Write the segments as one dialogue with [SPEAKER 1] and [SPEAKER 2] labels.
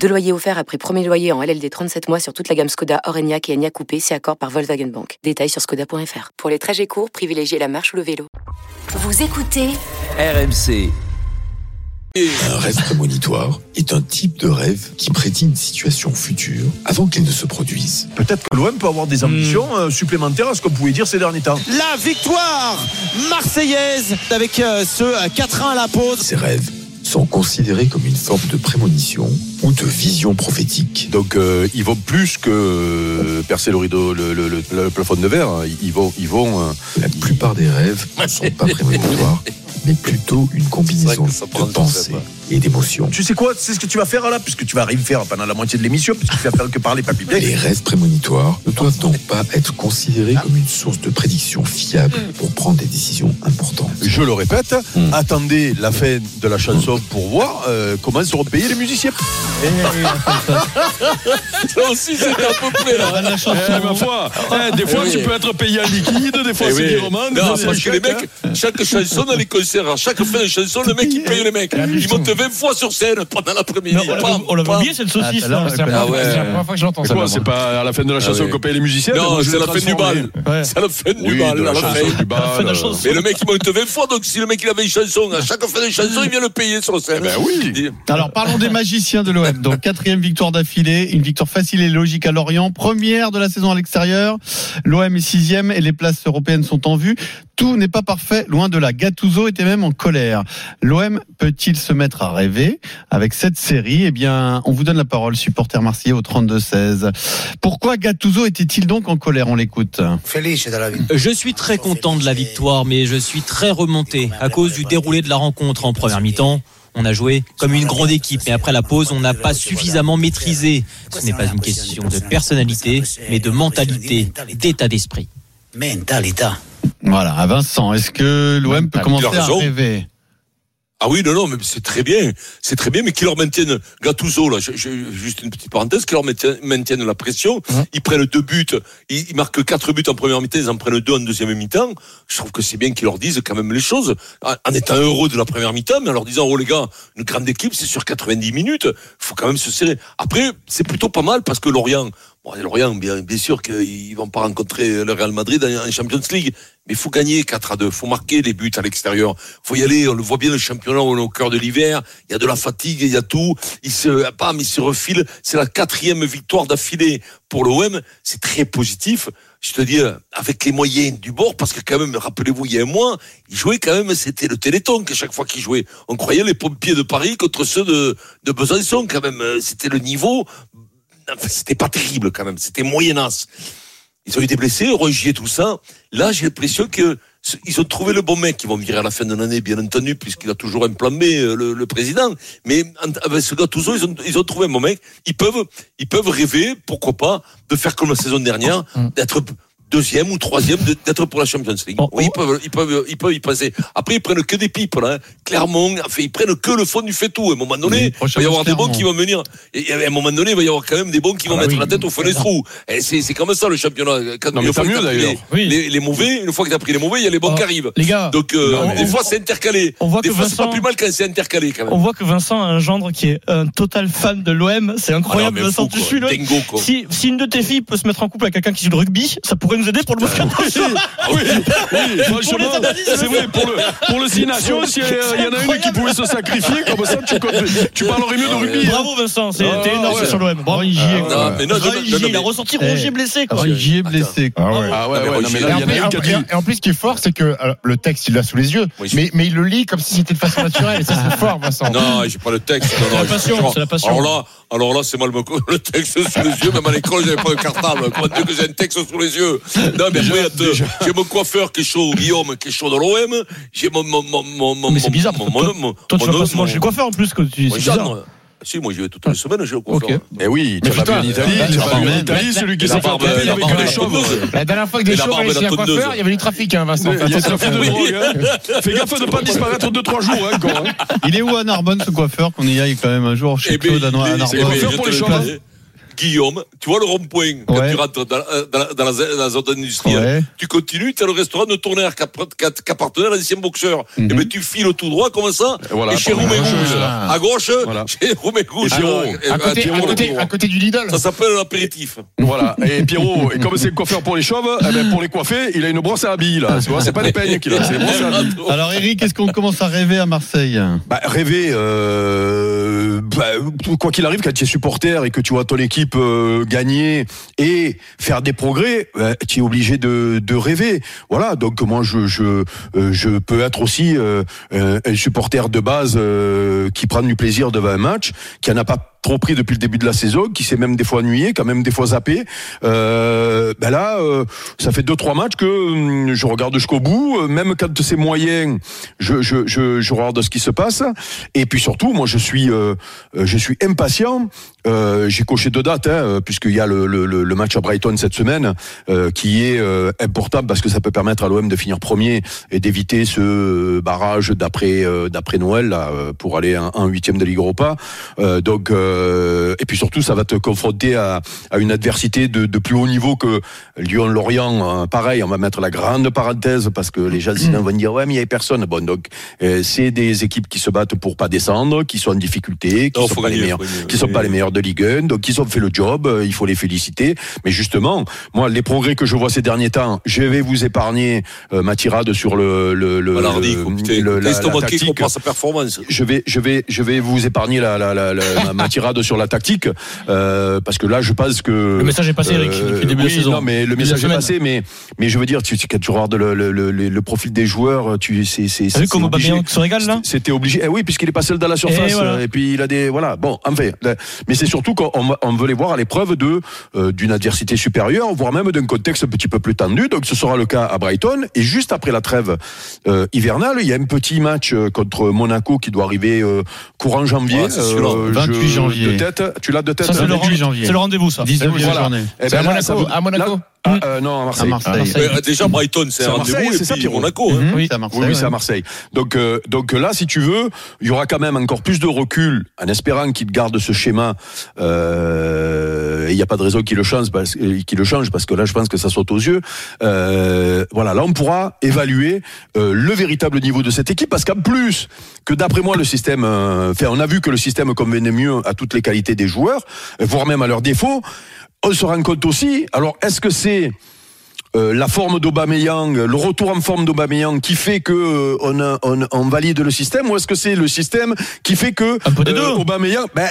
[SPEAKER 1] Deux loyers offerts après premier loyer en LLD 37 mois sur toute la gamme Skoda, Orenia et Enya Coupé, c'est accord par Volkswagen Bank. Détails sur skoda.fr. Pour les trajets courts, privilégiez la marche ou le vélo.
[SPEAKER 2] Vous écoutez
[SPEAKER 3] RMC.
[SPEAKER 4] Un rêve prémonitoire est un type de rêve qui prédit une situation future avant qu'elle ne se produise.
[SPEAKER 5] Peut-être que l'OM peut avoir des ambitions euh, supplémentaires à ce qu'on pouvait dire ces derniers temps.
[SPEAKER 6] La victoire marseillaise avec euh, ce 4-1 à la pause.
[SPEAKER 4] Ces rêves sont considérés comme une forme de prémonition ou de vision prophétique.
[SPEAKER 7] Donc euh, ils vont plus que euh, percer le rideau, le, le- le- le plafond de verre. hein. Ils vont, ils vont. euh,
[SPEAKER 4] La plupart des rêves ne sont pas prémonitoires, mais plutôt une combinaison de pensées et d'émotions.
[SPEAKER 5] Tu sais quoi C'est ce que tu vas faire là, puisque tu vas rien faire pendant la moitié de l'émission, puisque tu vas faire que parler papy.
[SPEAKER 4] Les rêves prémonitoires ne doivent donc pas être considérés comme une source de prédiction fiable pour prendre des décisions importantes.
[SPEAKER 7] je le répète,
[SPEAKER 4] Hmm.
[SPEAKER 7] attendez la fin de la chanson pour voir euh, comment seront payés les musiciens.
[SPEAKER 8] Ça aussi, c'était à peu près là.
[SPEAKER 7] Eh, ma foi, eh, des fois
[SPEAKER 8] Eh oui.
[SPEAKER 7] tu peux être payé en liquide, des fois
[SPEAKER 8] Eh
[SPEAKER 7] c'est
[SPEAKER 8] oui.
[SPEAKER 7] des romans, des
[SPEAKER 8] Non,
[SPEAKER 7] fois c'est
[SPEAKER 8] parce que les mecs, chaque chanson dans les concerts, à chaque fin de chanson, le mec il paye les mecs. Il monte 20 fois sur scène pendant l'après-midi.
[SPEAKER 9] On l'avait
[SPEAKER 8] pam.
[SPEAKER 9] oublié cette saucisse.
[SPEAKER 10] Ah.
[SPEAKER 9] C'est la
[SPEAKER 8] Ah
[SPEAKER 9] première-
[SPEAKER 8] ouais.
[SPEAKER 9] c'est la première fois que j'entends
[SPEAKER 7] C'est
[SPEAKER 9] ça.
[SPEAKER 7] quoi, c'est pas à la fin de la chanson
[SPEAKER 8] oui.
[SPEAKER 7] qu'on paye les musiciens
[SPEAKER 8] Non, c'est la fin du bal.
[SPEAKER 9] Ouais.
[SPEAKER 8] C'est la fin du bal,
[SPEAKER 7] la
[SPEAKER 8] à la
[SPEAKER 7] chanson
[SPEAKER 8] fin.
[SPEAKER 7] du bal.
[SPEAKER 9] fin de la chanson.
[SPEAKER 8] Mais le mec il monte 20 fois, donc si le mec il avait une chanson, à chaque fin de chanson, il vient le payer sur scène.
[SPEAKER 7] Ben oui.
[SPEAKER 10] Alors parlons des magiciens de l'OM. Donc quatrième victoire d'affilée, une victoire facile et logique à Lorient, première de la saison à l'extérieur. L'OM est sixième et les places européennes sont en vue. Tout n'est pas parfait, loin de là. Gattuso était même en colère. L'OM peut-il se mettre à rêver avec cette série Eh bien, on vous donne la parole, supporter marseillais au 32-16. Pourquoi Gattuso était-il donc en colère? On l'écoute.
[SPEAKER 11] Je suis très content de la victoire, mais je suis très remonté à cause du déroulé de la rencontre en première mi-temps. On a joué comme une grande équipe, mais après la pause, on n'a pas suffisamment maîtrisé. Ce n'est pas une question de personnalité, mais de mentalité, d'état d'esprit.
[SPEAKER 10] Voilà, à Vincent, est-ce que l'OM peut commencer à rêver?
[SPEAKER 8] Ah oui, non, non, mais c'est très bien. C'est très bien, mais qu'ils leur maintiennent Gattuso, là, je- je- juste une petite parenthèse, qu'ils leur maintiennent, maintiennent la pression. Ils prennent deux buts, ils, ils marquent quatre buts en première mi-temps, ils en prennent deux en deuxième mi-temps. Je trouve que c'est bien qu'ils leur disent quand même les choses, en en étant heureux de la première mi-temps, mais en leur disant, oh les gars, une grande équipe, c'est sur 90 minutes, faut quand même se serrer. Après, c'est plutôt pas mal parce que Lorient, bon, Lorient, bien, bien sûr qu'ils vont pas rencontrer le Real Madrid en, en Champions League, mais il faut gagner 4 à 2, faut marquer les buts à l'extérieur, faut y aller, on le voit bien, le championnat, au cœur de l'hiver, il y a de la fatigue, il y a tout, il se, bam, il se refile, c'est la quatrième victoire d'affilée pour l'OM, c'est très positif, je te dis, avec les moyens du bord, parce que quand même, rappelez-vous, il y a un mois, ils jouaient quand même, c'était le Téléthon qu'à chaque fois qu'ils jouaient. On croyait les pompiers de Paris contre ceux de, de Besançon, quand même, c'était le niveau, enfin, c'était pas terrible quand même, c'était moyenasse. Ils ont eu des blessés, Rogier, tout ça. Là, j'ai l'impression que ils ont trouvé le bon mec. Ils vont virer à la fin de l'année, bien entendu, puisqu'il a toujours un plan B, euh, le, le président. Mais avec ce gars Touzo, ils ont, ils ont trouvé un bon mec. Ils peuvent, ils peuvent rêver, pourquoi pas, de faire comme la saison dernière, d'être deuxième ou troisième, d'être pour la Champions League.
[SPEAKER 9] Oh,
[SPEAKER 8] Oui, ils peuvent, ils peuvent, ils peuvent y passer. Après, ils prennent que des pipes, là. hein. Clermont, enfin, ils prennent que le fond du fait tout. À un moment donné, il va y avoir des bons qui vont venir. Et à un moment donné, il va y avoir quand même des bons qui vont
[SPEAKER 9] Ah bah
[SPEAKER 8] mettre
[SPEAKER 9] oui.
[SPEAKER 8] la tête au fond des trous. Et c'est, c'est comme ça, le championnat. Quand
[SPEAKER 7] Non,
[SPEAKER 8] une fois que
[SPEAKER 7] mieux, d'ailleurs.
[SPEAKER 8] les,
[SPEAKER 9] Oui.
[SPEAKER 8] les, les mauvais, une fois que t'as pris les mauvais, il y a les bons
[SPEAKER 9] Oh,
[SPEAKER 8] qui arrivent.
[SPEAKER 9] Les gars,
[SPEAKER 8] Donc, euh,
[SPEAKER 7] Non,
[SPEAKER 8] des
[SPEAKER 9] on
[SPEAKER 8] fois, c'est intercalé.
[SPEAKER 9] on voit
[SPEAKER 8] Des
[SPEAKER 9] que
[SPEAKER 8] fois, c'est pas
[SPEAKER 9] Vincent-
[SPEAKER 8] plus mal quand c'est intercalé, quand même.
[SPEAKER 9] on voit que Vincent a un gendre qui est un total fan de l'OM. C'est incroyable,
[SPEAKER 8] Ah mais
[SPEAKER 9] Vincent. Tu suis. Si, si une de tes filles peut se mettre en couple avec quelqu'un qui joue le rugby, ça pourrait nous aider pour le Moscato Show.
[SPEAKER 7] Ah oui, oui, franchement,
[SPEAKER 9] analyses,
[SPEAKER 7] c'est vrai, pour le, pour le Six Nations, a- il y en a une qui pouvait se sacrifier, comme ça, tu, tu parlerais mieux de rugby. hein.
[SPEAKER 9] Bravo Vincent, c'est
[SPEAKER 7] Ah,
[SPEAKER 9] t'es énorme
[SPEAKER 7] ouais.
[SPEAKER 9] sur l'OM. Bravo.
[SPEAKER 10] Roy Gier,
[SPEAKER 8] Non,
[SPEAKER 10] quoi.
[SPEAKER 8] mais non, non,
[SPEAKER 9] Roy
[SPEAKER 8] non,
[SPEAKER 9] Gier,
[SPEAKER 8] non,
[SPEAKER 9] il a ressorti
[SPEAKER 10] Eh.
[SPEAKER 9] Roger blessé. quoi.
[SPEAKER 10] Roy Gier blessé. quoi. Ah ouais.
[SPEAKER 7] Ah ouais,
[SPEAKER 8] Non, mais
[SPEAKER 7] ouais, non, mais
[SPEAKER 8] Roger-
[SPEAKER 7] là, il y en a
[SPEAKER 10] Et en,
[SPEAKER 7] qui a
[SPEAKER 10] plus-
[SPEAKER 7] dit.
[SPEAKER 10] et en plus, ce qui est fort, c'est que alors, le texte, il l'a sous les yeux,
[SPEAKER 8] Oui,
[SPEAKER 10] mais, mais il le lit comme si c'était de façon naturelle. Et ça, c'est fort, Vincent.
[SPEAKER 8] Non, j'ai pas le texte. Non,
[SPEAKER 9] la passion, c'est la passion.
[SPEAKER 8] Alors là, alors là, c'est mal le texte sous les yeux. Même à l'école, j'avais pas de cartable. Comment dire que j'ai un texte sous les yeux Non, mais après, j'ai mon coiffeur qui est chaud, Guillaume, qui est chaud dans l'OM. J'ai mon, mon, mon, mon, mon,
[SPEAKER 9] Mais c'est bizarre.
[SPEAKER 8] mon,
[SPEAKER 9] Toi,
[SPEAKER 8] mon, mon,
[SPEAKER 9] toi, tu vas pas chez le coiffeur en plus. Que tu,
[SPEAKER 8] mon
[SPEAKER 9] c'est bizarre.
[SPEAKER 8] Si, moi j'y vais toutes les semaines, j'ai le coiffeur.
[SPEAKER 7] Eh oui, tu vas en Italie, tu vas bien en Italie, celui qui
[SPEAKER 8] La
[SPEAKER 7] s'est fait taper
[SPEAKER 8] la
[SPEAKER 7] avec
[SPEAKER 8] barbe,
[SPEAKER 7] les
[SPEAKER 8] la
[SPEAKER 7] chauves.
[SPEAKER 8] tondeuse.
[SPEAKER 2] La dernière fois que des
[SPEAKER 8] et
[SPEAKER 2] réussi
[SPEAKER 8] la
[SPEAKER 2] un coiffeur, il y avait du trafic, hein, Vincent.
[SPEAKER 7] Il y a trafic de drogue. Fais gaffe de ne pas disparaître 2-3 jours hein, hein.
[SPEAKER 10] Il est où à Narbonne ce coiffeur qu'on y aille quand même un jour chez
[SPEAKER 8] Eh ben,
[SPEAKER 10] Claude à
[SPEAKER 8] il
[SPEAKER 10] Narbonne
[SPEAKER 8] eh ben,
[SPEAKER 7] Coiffeur
[SPEAKER 8] je
[SPEAKER 7] pour les.
[SPEAKER 8] Guillaume, tu vois le rond-point quand
[SPEAKER 10] Ouais.
[SPEAKER 8] tu rentres dans, la- dans la- dans la, dans la zone industrielle.
[SPEAKER 10] Ouais.
[SPEAKER 8] Tu continues, tu as le restaurant de Tournaire qui app- qui app- qui appartenait à l'ancien boxeur.
[SPEAKER 10] Mhm.
[SPEAKER 8] Et ben tu files tout droit comme ça.
[SPEAKER 7] Voilà,
[SPEAKER 8] et chez Roumain
[SPEAKER 7] à gauche,
[SPEAKER 2] là.
[SPEAKER 8] à gauche,
[SPEAKER 7] Voilà.
[SPEAKER 8] chez Roumain.
[SPEAKER 7] Et.
[SPEAKER 8] Ah,
[SPEAKER 2] À à à côté du Lidl.
[SPEAKER 8] Ça s'appelle l'apéritif.
[SPEAKER 7] Voilà. Et Pierrot, et comme c'est le coiffeur pour les chauves, eh ben, pour les coiffer, il a une brosse à billes là. Tu vois, c'est pas des peignes qu'il a, c'est brosse à billes.
[SPEAKER 10] Alors Eric, est-ce qu'on commence à rêver à Marseille?
[SPEAKER 7] Bah, rêver, euh, bah, quoi qu'il arrive, quand tu es supporter et que tu vois ton équipe euh, gagner et faire des progrès, bah, tu es obligé de, de rêver. Voilà, donc moi je je euh, je peux être aussi euh, euh, un supporter de base euh, qui prend du plaisir devant un match, qui en a pas trop depuis le début de la saison, qui s'est même des fois ennuyé, a même des fois zappé. Euh, ben là, euh, ça fait deux trois matchs que hum, je regarde jusqu'au bout, euh, même quand c'est moyen, je, je, je, je regarde ce qui se passe. Et puis surtout, moi, je suis euh, je suis impatient. Euh, J'ai coché deux dates, hein, puisqu'il y a le, le, le match à Brighton cette semaine, euh, qui est important parce que ça peut permettre à l'OM de finir premier et d'éviter ce barrage d'après d'après Noël là, pour aller en en huitième de Ligue Europa. Donc euh, et puis surtout, ça va te confronter à, à une adversité de, de plus haut niveau que Lyon-Lorient. hein. pareil, on va mettre la grande parenthèse parce que les gens sinon vont dire ouais mais il y avait personne. Bon donc euh, c'est des équipes qui se battent pour pas descendre, qui sont en difficulté, qui
[SPEAKER 8] Non,
[SPEAKER 7] sont pas les meilleurs,
[SPEAKER 8] gagner.
[SPEAKER 7] qui sont pas les meilleurs de Ligue 1, donc ils ont fait le job, euh, il faut les féliciter. Mais justement, moi les progrès que je vois ces derniers temps, je vais vous épargner euh, ma tirade sur le le le,
[SPEAKER 8] Voilà,
[SPEAKER 7] le- le- la- tactique
[SPEAKER 8] sa performance.
[SPEAKER 7] je vais, je vais, je vais vous épargner la, la, la, ma- ma sur la tactique, euh, parce que là, je pense que
[SPEAKER 9] Le message est passé, Eric, depuis le début de la saison.
[SPEAKER 7] Non, mais le message est passé, mais, mais je veux dire, tu, tu, quand tu regardes le, le, le, profil des joueurs, tu, c'est, c'est,
[SPEAKER 9] T'as vu
[SPEAKER 7] c'est
[SPEAKER 9] comment
[SPEAKER 7] obligé.
[SPEAKER 9] Aubameyang se régale là?
[SPEAKER 7] C'était obligé. Eh oui, puisqu'il est pas seul dans la surface.
[SPEAKER 9] Et voilà.
[SPEAKER 7] Et puis il a des, voilà. Bon, enfin, là, mais c'est surtout qu'on on veut les voir à l'épreuve de euh, d'une adversité supérieure, voire même d'un contexte un petit peu plus tendu. Donc ce sera le cas à Brighton. Et juste après la trêve euh, hivernale, il y a un petit match euh, contre Monaco qui doit arriver euh, courant janvier.
[SPEAKER 8] Ouais, c'est celui-là.
[SPEAKER 10] 28 janvier.
[SPEAKER 7] De tête, tu l'as de tête.
[SPEAKER 9] Ça, c'est le,
[SPEAKER 10] 28
[SPEAKER 9] rend-
[SPEAKER 10] janvier.
[SPEAKER 9] c'est le rendez-vous, ça.
[SPEAKER 10] 19
[SPEAKER 7] Voilà.
[SPEAKER 10] journée.
[SPEAKER 7] Eh
[SPEAKER 2] C'est à Monaco,
[SPEAKER 7] ça veut-
[SPEAKER 2] à Monaco
[SPEAKER 7] là- ah, euh, non, à Marseille.
[SPEAKER 10] À Marseille.
[SPEAKER 8] Déjà, Brighton, c'est un
[SPEAKER 7] à Marseille,
[SPEAKER 8] rendez-vous.
[SPEAKER 7] c'est
[SPEAKER 8] Et
[SPEAKER 7] ça,
[SPEAKER 8] puis. Monaco. hein.
[SPEAKER 10] Mhm,
[SPEAKER 9] Oui.
[SPEAKER 10] c'est à Marseille,
[SPEAKER 7] Oui, oui, à Marseille. Donc, euh, donc là, si tu veux, il y aura quand même encore plus de recul, en espérant qu'il garde ce schéma. Euh, et il n'y a pas de raison qu'il le change, parce, euh, le change, parce que là, je pense que ça saute aux yeux. Euh, voilà, là, on pourra évaluer euh, le véritable niveau de cette équipe, parce qu'en plus que d'après moi, le système, euh, fait, on a vu que le système convenait mieux à toutes les qualités des joueurs, voire même à leurs défauts. On se rend compte aussi. Alors, est-ce que c'est euh, la forme d'Aubameyang, le retour en forme d'Aubameyang qui fait que euh, on, a- on, on valide le système ou est-ce que c'est le système qui fait que
[SPEAKER 9] Un peu des deux.
[SPEAKER 7] Aubameyang ben,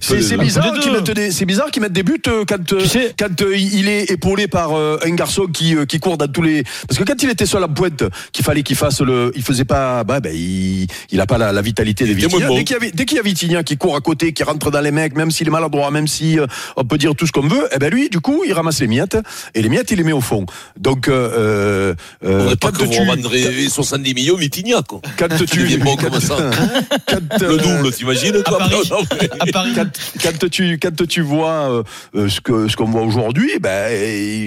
[SPEAKER 7] c'est bizarre
[SPEAKER 9] Un peu des
[SPEAKER 7] qu'ils
[SPEAKER 9] deux.
[SPEAKER 7] mettent des c'est bizarre qu'ils mettent des buts euh, quand euh,
[SPEAKER 9] Tu sais-
[SPEAKER 7] quand euh, il est épaulé par euh, un garçon qui euh, qui court dans tous les parce que quand il était seul à la pointe qu'il fallait qu'il fasse le il faisait pas bah, ben il il a pas la, la vitalité des
[SPEAKER 8] bon.
[SPEAKER 7] dès qu'il y avait dès qu'il y a Vitinha qui court à côté qui rentre dans les mecs même s'il est maladroit même si euh, on peut dire tout ce qu'on veut eh ben lui du coup il ramasse les miettes et les miettes il les met au fond donc euh, euh,
[SPEAKER 8] On n'est pas
[SPEAKER 7] quand
[SPEAKER 8] que vous
[SPEAKER 7] tu-
[SPEAKER 8] revendrez 70 millions Vitignac, quoi.
[SPEAKER 7] quand tu
[SPEAKER 8] est bon comme ça.
[SPEAKER 7] quand,
[SPEAKER 8] Le
[SPEAKER 7] euh,
[SPEAKER 8] double, t'imagines, toi
[SPEAKER 9] Paris.
[SPEAKER 8] après, non, mais-
[SPEAKER 9] À Paris.
[SPEAKER 7] quand, quand tu quand tu vois euh, euh, ce que ce qu'on voit aujourd'hui, ben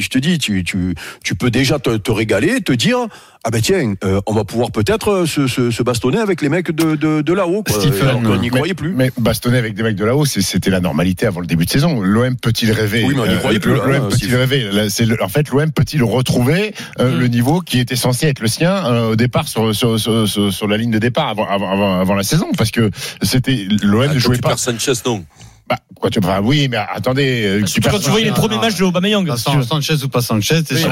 [SPEAKER 7] je te dis, tu tu tu peux déjà te, te régaler, te dire ah ben tiens, euh, on va pouvoir peut-être euh, se, se, se bastonner avec les mecs de de, de là-haut. qu'on n'y croyait plus.
[SPEAKER 2] Mais bastonner avec des mecs de là-haut, c'était la normalité avant le début de saison. L'OM peut-il rêver
[SPEAKER 7] Oui, mais on n'y
[SPEAKER 2] Euh,
[SPEAKER 7] croyait plus,
[SPEAKER 2] L'OM
[SPEAKER 7] hein,
[SPEAKER 2] peut-il rêver? Le- En fait, l'OM peut-il retrouver euh,
[SPEAKER 9] Mm.
[SPEAKER 2] le niveau qui était censé être le sien euh, au départ sur, sur, sur, sur- sur la ligne de départ avant, avant, avant, avant la saison? Parce que c'était l'OM
[SPEAKER 8] Ah,
[SPEAKER 2] ne jouait pas.
[SPEAKER 8] Sanchez, non.
[SPEAKER 2] Bah, quoi, tu, enfin, oui, mais attendez. euh, perds-
[SPEAKER 9] quand tu voyais les premiers matchs de Aubameyang.
[SPEAKER 10] Ah,
[SPEAKER 9] si tu veux.
[SPEAKER 10] San- Sanchez ou pas Sanchez, t'es censé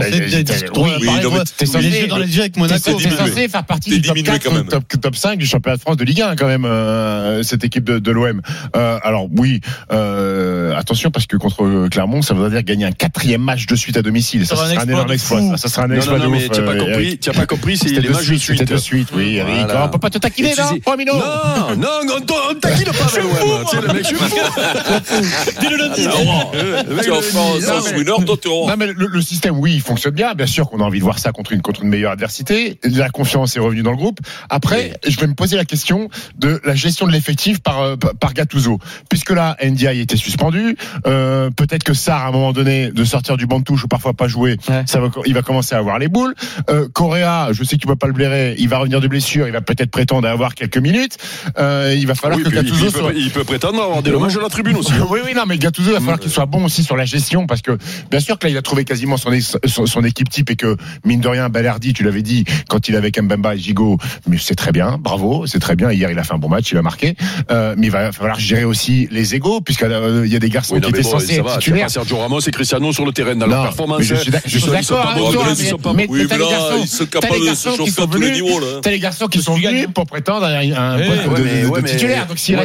[SPEAKER 10] être- dans les yeux avec Monaco.
[SPEAKER 2] t'es
[SPEAKER 8] diminué.
[SPEAKER 2] censé faire partie
[SPEAKER 8] T'es
[SPEAKER 2] du top
[SPEAKER 8] diminué
[SPEAKER 2] 4
[SPEAKER 8] quand
[SPEAKER 2] ou
[SPEAKER 8] même.
[SPEAKER 2] top, top 5 du championnat de France de Ligue 1 quand même, euh, cette équipe de, de l'OM. Euh, alors oui, euh, attention parce que contre Clermont, ça voudrait dire gagner un quatrième match de suite à domicile.
[SPEAKER 9] Ça
[SPEAKER 2] Ça,
[SPEAKER 9] sera un
[SPEAKER 2] énorme exploit. Ça, ça sera un exploit
[SPEAKER 7] non, non,
[SPEAKER 2] de
[SPEAKER 7] mais
[SPEAKER 2] ouf,
[SPEAKER 7] tu n'as pas compris.
[SPEAKER 2] Eric.
[SPEAKER 7] Tu n'as pas compris. C'est les matchs de
[SPEAKER 2] suite, de suite, oui. On peut pas te taquiner là,
[SPEAKER 7] sais-
[SPEAKER 2] 3 minutes.
[SPEAKER 7] Non, non, on taquine pas je suis fou.
[SPEAKER 9] Dis le lundi.
[SPEAKER 8] Tu
[SPEAKER 2] Non, mais-
[SPEAKER 8] winner, toi, tu auras.
[SPEAKER 2] Non, mais le, le système, oui, il fonctionne bien. Bien sûr qu'on a envie de voir ça contre une, contre une meilleure adversité. La confiance est revenue dans le groupe. Après, je vais me poser la question de la gestion de l'effectif par, euh, par, Gattuso. Puisque là, NDI était suspendu, euh, peut-être que Sarr, à un moment donné, de sortir du banc de touche ou parfois pas jouer, ça va, il va commencer à avoir les boules. Euh, Correa, je sais que tu peux pas le blairer, il va revenir de blessure, il va peut-être prétendre à avoir quelques minutes. Euh, il va falloir
[SPEAKER 7] Oui,
[SPEAKER 2] que
[SPEAKER 7] il,
[SPEAKER 2] Gattuso
[SPEAKER 7] il
[SPEAKER 2] soit...
[SPEAKER 7] peut, il peut prétendre avoir des dommages la tribune aussi.
[SPEAKER 2] Oui, oui, non, mais Gattuso, il va falloir qu'il soit bon aussi sur la gestion parce que, bien sûr que là, il a trouvé quasiment son, son, son équipe type et que, mine de rien, Balerdi, tu l'avais dit, quand il est avec Mbemba et Gigot, mais c'est très bien, bravo, c'est très bien. Hier, il a fait un bon match, il a marqué. Euh, mais il va falloir gérer aussi les égaux puisqu'il y a des garçons
[SPEAKER 7] Oui,
[SPEAKER 2] qui
[SPEAKER 7] non, mais
[SPEAKER 2] étaient
[SPEAKER 7] bon,
[SPEAKER 2] censés être titulaires.
[SPEAKER 7] Sergio Ramos et Cristiano sur le terrain dans leur
[SPEAKER 2] Non,
[SPEAKER 7] performance.
[SPEAKER 2] mais je suis je suis d'accord
[SPEAKER 7] ils sont
[SPEAKER 2] avec
[SPEAKER 7] pas
[SPEAKER 2] toi, mais- mais- mais
[SPEAKER 8] mais
[SPEAKER 2] t'as les garçons qui
[SPEAKER 8] chauffer
[SPEAKER 2] sont venus-. T'as les garçons qui sont venus pour prétendre à un,
[SPEAKER 7] Ouais,
[SPEAKER 2] poste de, titulaire. Donc s'il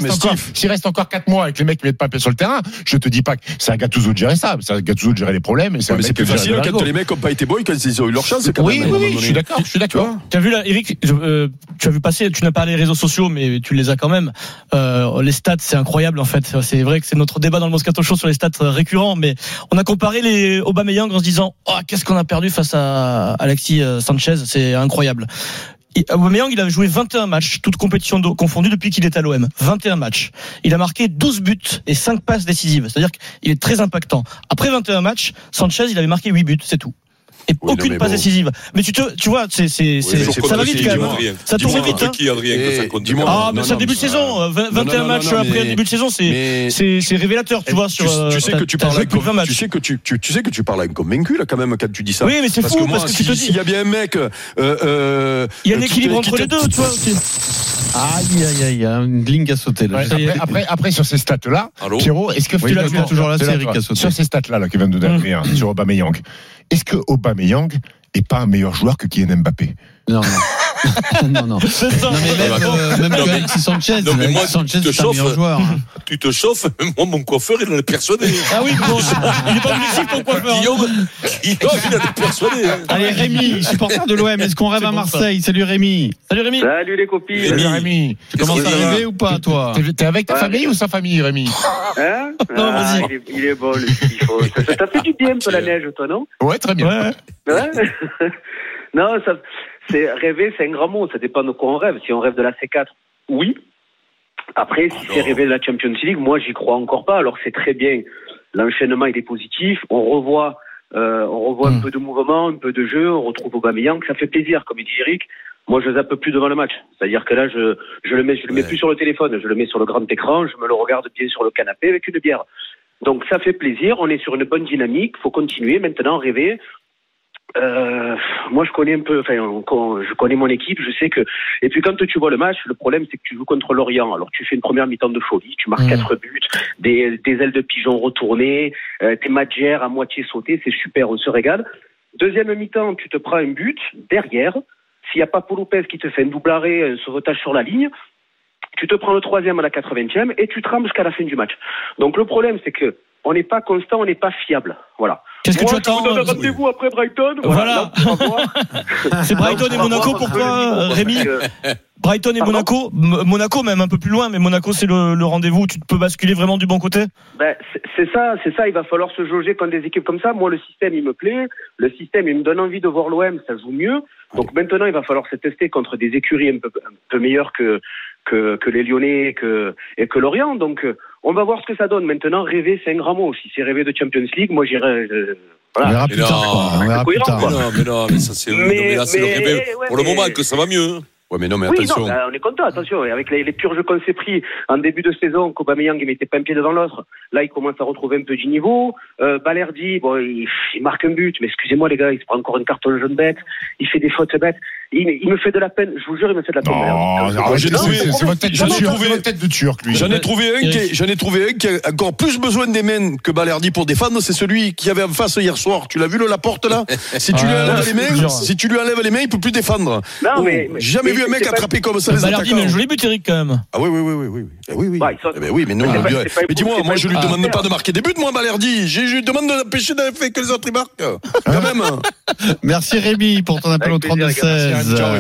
[SPEAKER 2] reste encore 4 mois avec les mecs qui mettent pas sur le terrain, je te dis pas que c'est à Gattuso de gérer ça. C'est à Gattuso de gérer les problèmes. Et c'est
[SPEAKER 7] Ouais, plus facile quand les mecs n'ont pas été bons, quand ils ont eu leur chance. quand
[SPEAKER 2] Oui,
[SPEAKER 7] même,
[SPEAKER 2] oui, oui, je suis d'accord, je suis d'accord.
[SPEAKER 9] Tu as vu là, Eric, euh, tu as vu passer, tu n'as pas les réseaux sociaux, mais tu les as quand même. Euh, les stats, c'est incroyable en fait. C'est vrai que c'est notre débat dans le Moscato Show sur les stats euh, récurrents, mais on a comparé les Aubameyang en se disant, oh, qu'est-ce qu'on a perdu face à Alexis Sanchez, c'est incroyable. Aubameyang, il a joué 21 matchs, toutes compétitions confondues depuis qu'il est à l'OM. 21 matchs. Il a marqué 12 buts et 5 passes décisives. C'est-à-dire qu'il est très impactant. Après 21 matchs, Sanchez, il avait marqué 8 buts, c'est tout. Et
[SPEAKER 7] Oui,
[SPEAKER 9] aucune passe
[SPEAKER 7] bon.
[SPEAKER 9] décisive. Mais tu te, tu vois, c'est, c'est,
[SPEAKER 7] Oui,
[SPEAKER 9] ça va vite quand même. hein. Ça tourne vite, hein.
[SPEAKER 8] qui, Adrien, que ça
[SPEAKER 7] Eh,
[SPEAKER 8] compte.
[SPEAKER 9] Ah, mais
[SPEAKER 7] Non,
[SPEAKER 9] c'est un
[SPEAKER 7] non,
[SPEAKER 9] début de
[SPEAKER 7] ça-
[SPEAKER 9] saison. euh, 20
[SPEAKER 7] Non, non,
[SPEAKER 9] 21
[SPEAKER 7] non,
[SPEAKER 9] matchs après un début de saison, c'est, c'est, c'est révélateur, tu vois, sur,
[SPEAKER 7] tu,
[SPEAKER 9] euh,
[SPEAKER 7] tu sais que tu parles
[SPEAKER 9] joué
[SPEAKER 7] à
[SPEAKER 9] plus de 20
[SPEAKER 7] un-
[SPEAKER 9] matchs.
[SPEAKER 7] tu sais que tu, tu, tu sais que tu parles à un convaincu là quand même quand tu dis ça.
[SPEAKER 9] Oui, mais c'est
[SPEAKER 7] parce
[SPEAKER 9] fou, parce que tu te dis-
[SPEAKER 7] s'il y a bien un mec, euh, euh,
[SPEAKER 9] Il y a un
[SPEAKER 7] qui
[SPEAKER 9] équilibre entre les deux, tu vois.
[SPEAKER 10] Aïe, aïe, aïe, une ligne à sauter là.
[SPEAKER 2] Ouais, après, après, après, sur ces stats-là, Pierrot, est-ce que
[SPEAKER 10] tu es toujours là,
[SPEAKER 2] c'est
[SPEAKER 10] Eric
[SPEAKER 2] toi.
[SPEAKER 10] qui a sauté.
[SPEAKER 2] Sur ces stats-là, là, qui viennent de donner, hein, sur Aubameyang, est-ce que Aubameyang est pas un meilleur joueur que Kylian Mbappé?
[SPEAKER 10] Non, non. non, non.
[SPEAKER 9] C'est ça.
[SPEAKER 10] Non, mais même, euh, même
[SPEAKER 8] Non,
[SPEAKER 10] que
[SPEAKER 8] mais-
[SPEAKER 10] Alexis Sanchez,
[SPEAKER 8] non, mais moi,
[SPEAKER 10] Alexis Sanchez,
[SPEAKER 8] tu te
[SPEAKER 10] c'est un meilleur
[SPEAKER 8] chauffes.
[SPEAKER 10] joueur. hein.
[SPEAKER 8] Tu te chauffes, moi, mon coiffeur, il en est persuadé.
[SPEAKER 9] Ah oui, bon, il est pas objectif ton coiffeur. hein.
[SPEAKER 8] Guillaume, Guillaume, il en est persuadé. hein.
[SPEAKER 10] Allez, Rémi, supporter de l'OM, est-ce qu'on rêve à. Marseille? Salut Rémi.
[SPEAKER 9] Salut Rémi.
[SPEAKER 3] Salut les copines.
[SPEAKER 8] Rémi.
[SPEAKER 2] Salut Rémi.
[SPEAKER 10] Tu commences à rêver ou pas, toi?
[SPEAKER 2] T'es avec ta
[SPEAKER 3] Ouais.
[SPEAKER 2] famille ou sans famille, Rémi?
[SPEAKER 3] Hein?
[SPEAKER 9] Non,
[SPEAKER 3] Ah,
[SPEAKER 9] vas-y.
[SPEAKER 3] il, est, il est bon, le petit faut. Ça t'a fait du bien, peu la neige, toi, non?
[SPEAKER 2] Ouais, très bien.
[SPEAKER 9] Ouais.
[SPEAKER 3] Non, ça, c'est rêver, c'est un grand mot. Ça dépend de quoi on rêve. Si on rêve de la C4, oui. Après, si c'est rêver de la Champions League, moi, j'y crois encore pas. Alors, c'est très bien. L'enchaînement, il est positif. On revoit, euh, on revoit un
[SPEAKER 10] Mm.
[SPEAKER 3] peu de mouvement, un peu de jeu. On retrouve Aubameyang. Ça fait plaisir, comme il dit Eric. Moi, je zappe plus devant le match. C'est-à-dire que là, je, je le mets, je le mets
[SPEAKER 8] Ouais.
[SPEAKER 3] plus sur le téléphone. Je le mets sur le grand écran. Je me le regarde bien sur le canapé avec une bière. Donc, ça fait plaisir. On est sur une bonne dynamique. Faut continuer. Maintenant, rêver. Euh, moi, je connais un peu, enfin, je connais mon équipe, je sais que. Et puis, quand tu vois le match, le problème, c'est que tu joues contre l'Orient. Alors, tu fais une première mi-temps de folie, tu marques
[SPEAKER 9] Mhm.
[SPEAKER 3] quatre buts, des, des ailes de pigeon retournées, euh, tes Madjer à moitié sautées, c'est super, on se régale. Deuxième mi-temps, tu te prends un but derrière. S'il n'y a pas Paul Lopez qui te fait un double arrêt, un sauvetage sur la ligne, tu te prends le troisième à la 80e et tu trembles jusqu'à la fin du match. Donc, le problème, c'est que on n'est pas constant, on n'est pas fiable. Voilà.
[SPEAKER 9] Qu'est-ce que tu
[SPEAKER 3] je vous donne
[SPEAKER 9] attends
[SPEAKER 3] rendez-vous après Brighton.
[SPEAKER 9] Voilà.
[SPEAKER 3] on.
[SPEAKER 9] C'est Brighton et
[SPEAKER 3] on
[SPEAKER 9] Monaco pour toi,
[SPEAKER 3] niveau,
[SPEAKER 9] Rémi Brighton et Monaco Monaco même un peu plus loin, mais Monaco c'est le, le rendez-vous où tu peux basculer vraiment du bon côté?
[SPEAKER 3] Ben, c'est- ça, c'est ça. Il va falloir se jauger contre des équipes comme ça. Moi, le système, il me plaît. Le système, il me donne envie de voir l'OM. Ça joue mieux. Donc maintenant, il va falloir se tester contre des écuries un peu, un peu meilleures que, que, que les Lyonnais et que, et que Lorient. Donc, euh, on va voir ce que ça donne. Maintenant, rêver, c'est un grand mot. Si c'est rêver de Champions League, moi, j'irai. euh,
[SPEAKER 10] On
[SPEAKER 3] voilà.
[SPEAKER 10] verra plus tard. On verra plus
[SPEAKER 3] cohérent,
[SPEAKER 10] tard.
[SPEAKER 8] Mais non, mais non, mais ça c'est.
[SPEAKER 3] Mais-
[SPEAKER 8] non, mais là, c'est le
[SPEAKER 3] mais-
[SPEAKER 8] rêve.
[SPEAKER 3] ouais,
[SPEAKER 8] Pour le moment, que ça va mieux.
[SPEAKER 7] Ouais, mais non, mais
[SPEAKER 3] Oui,
[SPEAKER 7] attention.
[SPEAKER 3] non, ben, on est content, attention. Et avec les, les purges qu'on s'est pris en début de saison, qu'Aubameyang ne mettait pas un pied devant l'autre, là, il commence à retrouver un peu du niveau. Euh, Balerdi, bon, il, il marque un but, mais excusez-moi, les gars, il se prend encore une carton jaune bête, il fait des fautes bêtes. Il, il, me fait de la peine, je vous jure, il me fait de la peine.
[SPEAKER 2] Non,
[SPEAKER 7] j'ai trouvé,
[SPEAKER 2] c'est votre tête, turc, lui.
[SPEAKER 7] J'en ai trouvé un qui, j'en ai trouvé un qui a encore plus besoin des mains que Balerdi pour défendre, c'est celui qui avait en face hier soir. Tu l'as vu, le Laporte, là? Si tu lui enlèves les mains, si tu lui enlèves les mains, il peut plus défendre.
[SPEAKER 3] Non,
[SPEAKER 7] oh, mais. J'ai jamais vu un mec attraper comme ça bah, les
[SPEAKER 9] attaquants. Balerdi
[SPEAKER 7] met
[SPEAKER 9] un joli but, Eric, quand même.
[SPEAKER 7] Ah oui, oui, oui, oui, oui. Eh eh ben oui, Mais oui,
[SPEAKER 3] mais non.
[SPEAKER 7] Mais dis-moi, moi, je lui demande pas de marquer des buts, moi, Balerdi. Je lui demande d'empêcher d'affaire que les autres marquent. Quand même.
[SPEAKER 10] Merci Rémi pour ton appel au
[SPEAKER 2] 32 Joey